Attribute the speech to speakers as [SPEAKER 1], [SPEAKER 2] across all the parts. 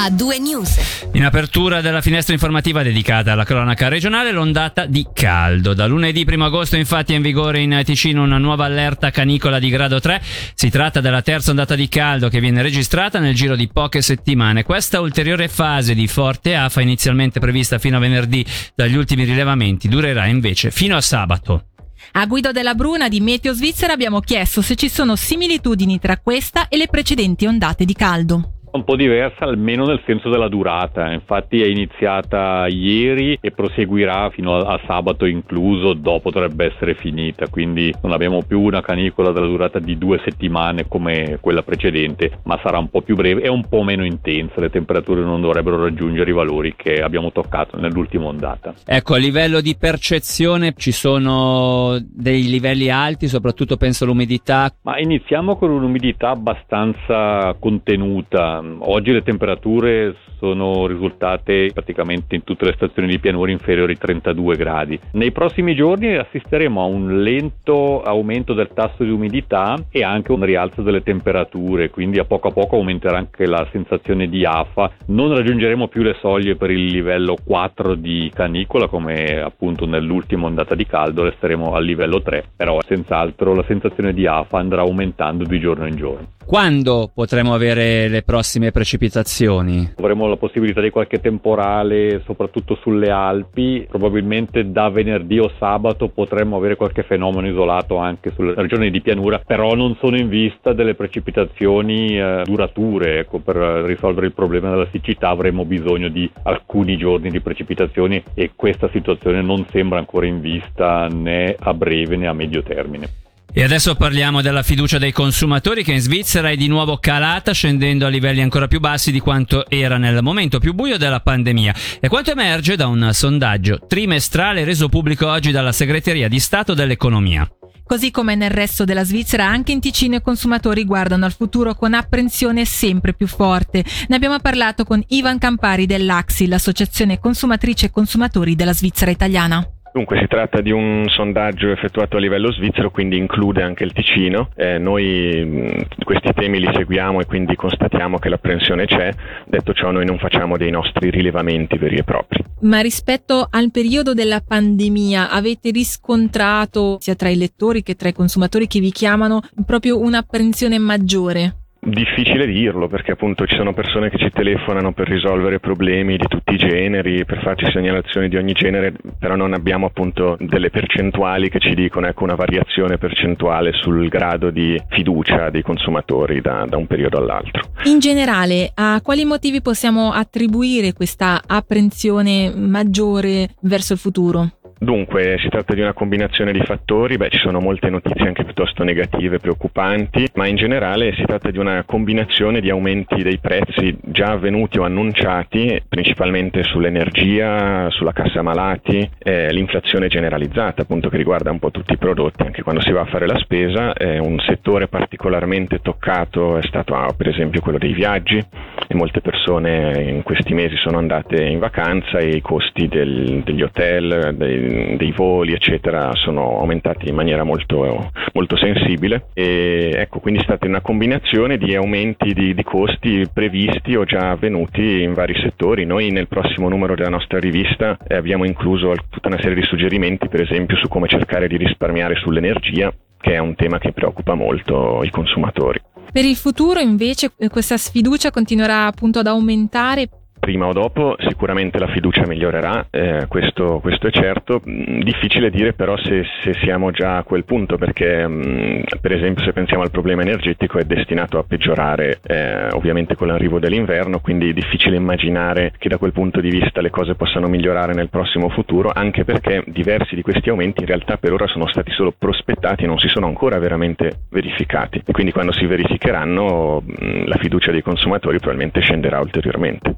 [SPEAKER 1] a due news.
[SPEAKER 2] In apertura della finestra informativa dedicata alla cronaca regionale, l'ondata di caldo. Da lunedì 1 agosto infatti è in vigore in Ticino una nuova allerta canicola di grado 3. Si tratta della terza ondata di caldo che viene registrata nel giro di poche settimane. Questa ulteriore fase di forte afa, inizialmente prevista fino a venerdì dagli ultimi rilevamenti, durerà invece fino a sabato.
[SPEAKER 3] A Guido della Bruna di Meteo Svizzera abbiamo chiesto se ci sono similitudini tra questa e le precedenti ondate di caldo
[SPEAKER 4] un po' diversa almeno nel senso della durata, infatti è iniziata ieri e proseguirà fino a, a, sabato incluso, dopo dovrebbe essere finita, quindi non abbiamo più una canicola della durata di due settimane come quella precedente, ma sarà un po' più breve e un po' meno intensa, le temperature non dovrebbero raggiungere i valori che abbiamo toccato nell'ultima ondata.
[SPEAKER 2] Ecco, a livello di percezione ci sono dei livelli alti, soprattutto penso all'umidità.
[SPEAKER 4] Ma iniziamo con un'umidità abbastanza contenuta oggi le temperature sono risultate praticamente in tutte le stazioni di pianura inferiori ai 32 gradi. Nei prossimi giorni assisteremo a un lento aumento del tasso di umidità e anche un rialzo delle temperature, quindi a poco a poco aumenterà anche la sensazione di afa. Non raggiungeremo più le soglie per il livello 4 di canicola come appunto nell'ultima ondata di caldo, resteremo al livello 3, però senz'altro la sensazione di afa andrà aumentando di giorno in giorno.
[SPEAKER 2] Quando potremo avere le prossime precipitazioni?
[SPEAKER 4] Avremo la possibilità di qualche temporale, soprattutto sulle Alpi. Probabilmente da venerdì o sabato potremmo avere qualche fenomeno isolato anche sulle regioni di pianura, però non sono in vista delle precipitazioni eh, durature. Ecco, per risolvere il problema della siccità avremo bisogno di alcuni giorni di precipitazioni e questa situazione non sembra ancora in vista né a breve né a medio termine.
[SPEAKER 2] E adesso parliamo della fiducia dei consumatori che in Svizzera è di nuovo calata scendendo a livelli ancora più bassi di quanto era nel momento più buio della pandemia. E quanto emerge da un sondaggio trimestrale reso pubblico oggi dalla Segreteria di Stato dell'Economia.
[SPEAKER 3] Così come nel resto della Svizzera, anche in Ticino i consumatori guardano al futuro con apprensione sempre più forte. Ne abbiamo parlato con Ivan Campari dell'AXI, l'Associazione Consumatrice e Consumatori della Svizzera Italiana.
[SPEAKER 5] Dunque si tratta di un sondaggio effettuato a livello svizzero, quindi include anche il Ticino. Eh, noi mh, questi temi li seguiamo e quindi constatiamo che l'apprensione c'è. Detto ciò, noi non facciamo dei nostri rilevamenti veri e propri.
[SPEAKER 3] Ma rispetto al periodo della pandemia, avete riscontrato sia tra i lettori che tra i consumatori che vi chiamano proprio un'apprensione maggiore?
[SPEAKER 5] Difficile dirlo perché appunto ci sono persone che ci telefonano per risolvere problemi di tutti i generi, per farci segnalazioni di ogni genere, però non abbiamo appunto delle percentuali che ci dicono ecco, una variazione percentuale sul grado di fiducia dei consumatori da, da un periodo all'altro.
[SPEAKER 3] In generale, a quali motivi possiamo attribuire questa apprensione maggiore verso il futuro?
[SPEAKER 5] Dunque, si tratta di una combinazione di fattori, beh, ci sono molte notizie anche piuttosto negative, preoccupanti, ma in generale si tratta di una combinazione di aumenti dei prezzi già avvenuti o annunciati, principalmente sull'energia, sulla cassa malati, eh, l'inflazione generalizzata, appunto che riguarda un po' tutti i prodotti, anche quando si va a fare la spesa, eh, un settore particolarmente toccato è stato ah, per esempio quello dei viaggi. E molte persone in questi mesi sono andate in vacanza e i costi del, degli hotel, dei, dei voli eccetera sono aumentati in maniera molto, molto sensibile e ecco quindi è stata una combinazione di aumenti di, di costi previsti o già avvenuti in vari settori. Noi nel prossimo numero della nostra rivista eh, abbiamo incluso tutta una serie di suggerimenti per esempio su come cercare di risparmiare sull'energia che è un tema che preoccupa molto i consumatori.
[SPEAKER 3] Per il futuro invece questa sfiducia continuerà appunto ad aumentare
[SPEAKER 5] prima o dopo sicuramente la fiducia migliorerà, eh, questo, questo, è certo. Mm, difficile dire però se, se, siamo già a quel punto perché mh, mm, per esempio se pensiamo al problema energetico è destinato a peggiorare eh, ovviamente con l'arrivo dell'inverno, quindi è difficile immaginare che da quel punto di vista le cose possano migliorare nel prossimo futuro, anche perché diversi di questi aumenti in realtà per ora sono stati solo prospettati e non si sono ancora veramente verificati. E quindi quando si verificheranno mh, mm, la fiducia dei consumatori probabilmente scenderà ulteriormente.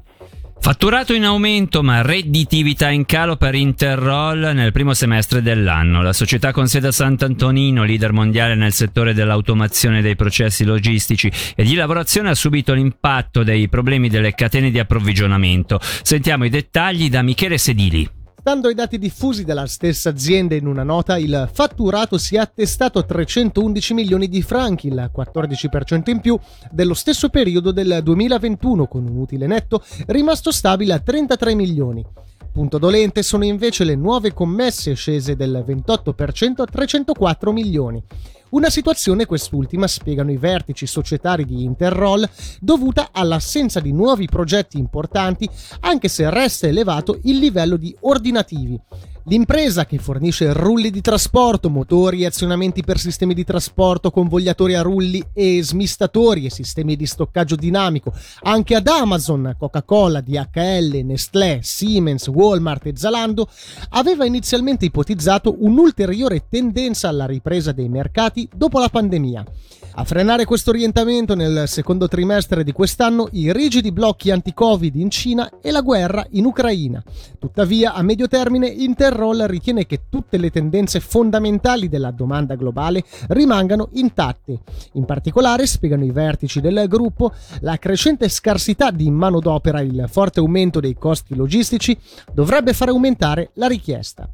[SPEAKER 2] Fatturato in aumento ma redditività in calo per Interroll nel primo semestre dell'anno. La società con sede a Sant'Antonino, leader mondiale nel settore dell'automazione dei processi logistici e di lavorazione, ha subito l'impatto dei problemi delle catene di approvvigionamento. Sentiamo i dettagli da Michele Sedili.
[SPEAKER 1] Stando ai dati diffusi dalla stessa azienda in una nota, il fatturato si è attestato a 311 milioni di franchi, il 14% in più dello stesso periodo del 2021, con un utile netto rimasto stabile a 33 milioni. Punto dolente sono invece le nuove commesse scese del 28% a 304 milioni. Una situazione quest'ultima, spiegano i vertici societari di Interroll, dovuta all'assenza di nuovi progetti importanti, anche se resta elevato il livello di ordinativi. L'impresa che fornisce rulli di trasporto, motori e azionamenti per sistemi di trasporto, convogliatori a rulli e smistatori e sistemi di stoccaggio dinamico anche ad Amazon, Coca-Cola, DHL, Nestlé, Siemens, Walmart e Zalando, aveva inizialmente ipotizzato un'ulteriore tendenza alla ripresa dei mercati dopo la pandemia. A frenare questo orientamento nel secondo trimestre di quest'anno i rigidi blocchi anti-Covid in Cina e la guerra in Ucraina. Tuttavia, a medio termine, Interroll ritiene che tutte le tendenze fondamentali della domanda globale rimangano intatte. In particolare, spiegano i vertici del gruppo, la crescente scarsità di manodopera e il forte aumento dei costi logistici dovrebbe far aumentare la richiesta.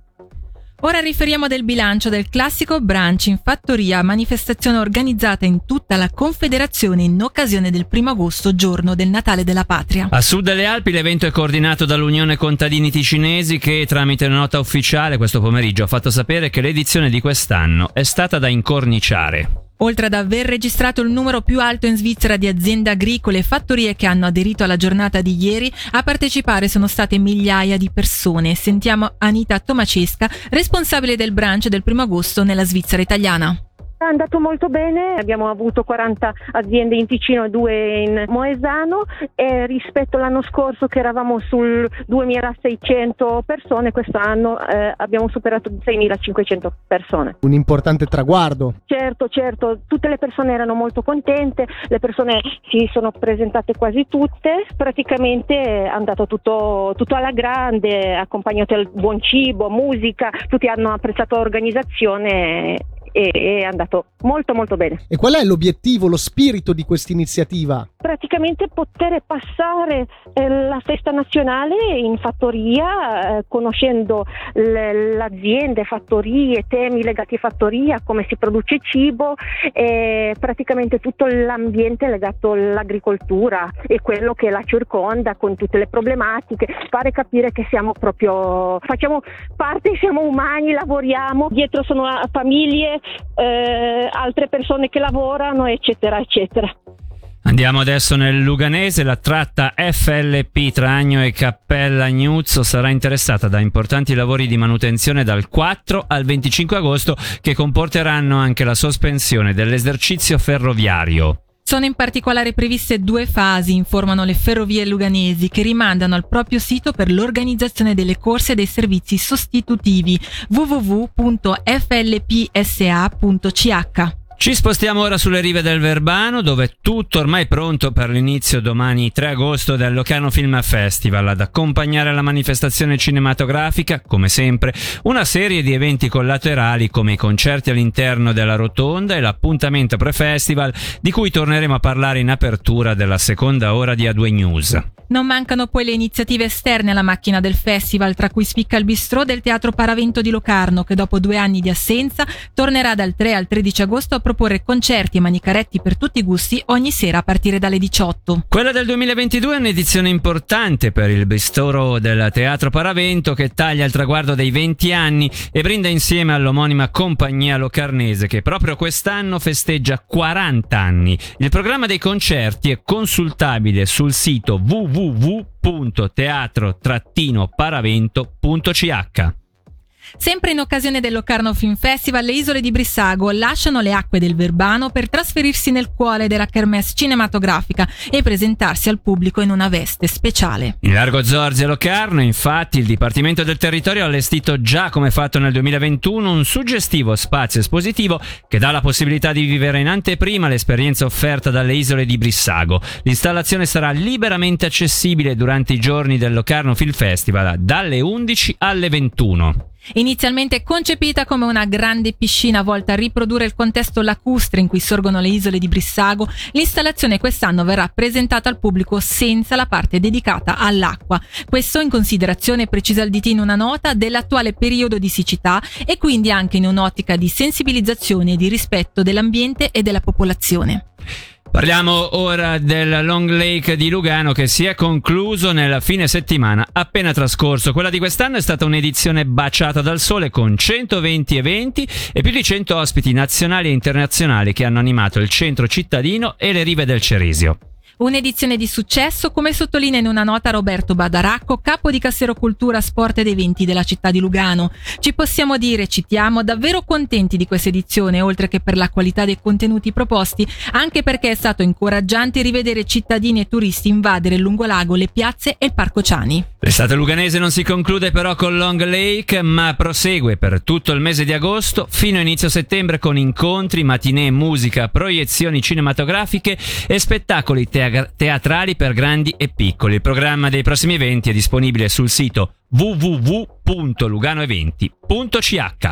[SPEAKER 3] Ora riferiamo del bilancio del classico brunch in fattoria, manifestazione organizzata in tutta la Confederazione in occasione del primo agosto, giorno del Natale della Patria.
[SPEAKER 2] A sud delle Alpi l'evento è coordinato dall'Unione Contadini Ticinesi che tramite una nota ufficiale questo pomeriggio ha fatto sapere che l'edizione di quest'anno è stata da incorniciare.
[SPEAKER 3] Oltre ad aver registrato il numero più alto in Svizzera di aziende agricole e fattorie che hanno aderito alla giornata di ieri, a partecipare sono state migliaia di persone. Sentiamo Anita Tomacesca, responsabile del branch del primo agosto nella Svizzera italiana.
[SPEAKER 6] È andato molto bene, abbiamo avuto 40 aziende in Ticino e due in Moesano e rispetto all'anno scorso che eravamo sul 2600 persone, quest'anno eh, abbiamo superato 6500 persone.
[SPEAKER 1] Un importante traguardo.
[SPEAKER 6] Certo, certo, tutte le persone erano molto contente, le persone si sono presentate quasi tutte, praticamente è andato tutto, tutto alla grande, accompagnato al buon cibo, musica, tutti hanno apprezzato l'organizzazione e è andato molto molto bene.
[SPEAKER 1] E qual è l'obiettivo, lo spirito di questa iniziativa?
[SPEAKER 6] Praticamente poter passare eh, la festa nazionale in fattoria, eh, conoscendo le, l'azienda, fattorie, temi legati a fattoria, come si produce cibo e praticamente tutto l'ambiente legato all'agricoltura e quello che la circonda con tutte le problematiche, fare capire che siamo proprio, facciamo parte, siamo umani, lavoriamo, dietro sono famiglie, eh, altre persone che lavorano, eccetera, eccetera.
[SPEAKER 2] Andiamo adesso nel Luganese, la tratta FLP Tragno e Cappella Gnuzzo sarà interessata da importanti lavori di manutenzione dal 4 al 25 agosto che comporteranno anche la sospensione dell'esercizio ferroviario.
[SPEAKER 3] Sono in particolare previste due fasi, informano le ferrovie luganesi, che rimandano al proprio sito per l'organizzazione delle corse e dei servizi sostitutivi www.flpsa.ch.
[SPEAKER 2] Ci spostiamo ora sulle rive del Verbano, dove è tutto ormai pronto per l'inizio domani 3 agosto del Locarno Film Festival. Ad accompagnare la manifestazione cinematografica, come sempre, una serie di eventi collaterali come i concerti all'interno della rotonda e l'appuntamento pre-festival, di cui torneremo a parlare in apertura della seconda ora di A2 News.
[SPEAKER 3] Non mancano poi le iniziative esterne alla macchina del festival, tra cui spicca il bistrò del Teatro Paravento di Locarno, che dopo due anni di assenza tornerà dal 3 al 13 agosto a proporre concerti e manicaretti per tutti i gusti ogni sera a partire dalle 18.
[SPEAKER 2] Quella del 2022 è un'edizione importante per il bistoro del Teatro Paravento che taglia il traguardo dei 20 anni e brinda insieme all'omonima compagnia locarnese che proprio quest'anno festeggia 40 anni. Il programma dei concerti è consultabile sul sito www.teatro-paravento.ch.
[SPEAKER 3] Sempre in occasione del Locarno Film Festival, le isole di Brissago lasciano le acque del Verbano per trasferirsi nel cuore della kermesse cinematografica e presentarsi al pubblico in una veste speciale.
[SPEAKER 2] In Largo Zorzi a Locarno, infatti, il Dipartimento del Territorio ha allestito già come fatto nel 2021 un suggestivo spazio espositivo che dà la possibilità di vivere in anteprima l'esperienza offerta dalle isole di Brissago. L'installazione sarà liberamente accessibile durante i giorni del Locarno Film Festival dalle 11 alle 21.
[SPEAKER 3] Inizialmente concepita come una grande piscina volta a riprodurre il contesto lacustre in cui sorgono le isole di Brissago, l'installazione quest'anno verrà presentata al pubblico senza la parte dedicata all'acqua. Questo in considerazione, precisa il DT in una nota, dell'attuale periodo di siccità e quindi anche in un'ottica di sensibilizzazione e di rispetto dell'ambiente e della popolazione.
[SPEAKER 2] Parliamo ora del Long Lake di Lugano che si è concluso nel fine settimana appena trascorso. Quella di quest'anno è stata un'edizione baciata dal sole con 120 eventi e più di 100 ospiti nazionali e internazionali che hanno animato il centro cittadino e le rive del Cerisio.
[SPEAKER 3] Un'edizione di successo, come sottolinea in una nota Roberto Badaracco, capo di Cassero Cultura, Sport ed Eventi della città di Lugano. Ci possiamo dire, citiamo, davvero contenti di questa edizione, oltre che per la qualità dei contenuti proposti, anche perché è stato incoraggiante rivedere cittadini e turisti invadere il lungolago, le piazze e il Parco Ciani.
[SPEAKER 2] L'estate luganese non si conclude però con Long Lake, ma prosegue per tutto il mese di agosto fino a inizio settembre con incontri, matinee, musica, proiezioni cinematografiche e spettacoli teatrali teatrali per grandi e piccoli. Il programma dei prossimi eventi è disponibile sul sito www.luganoeventi.ch.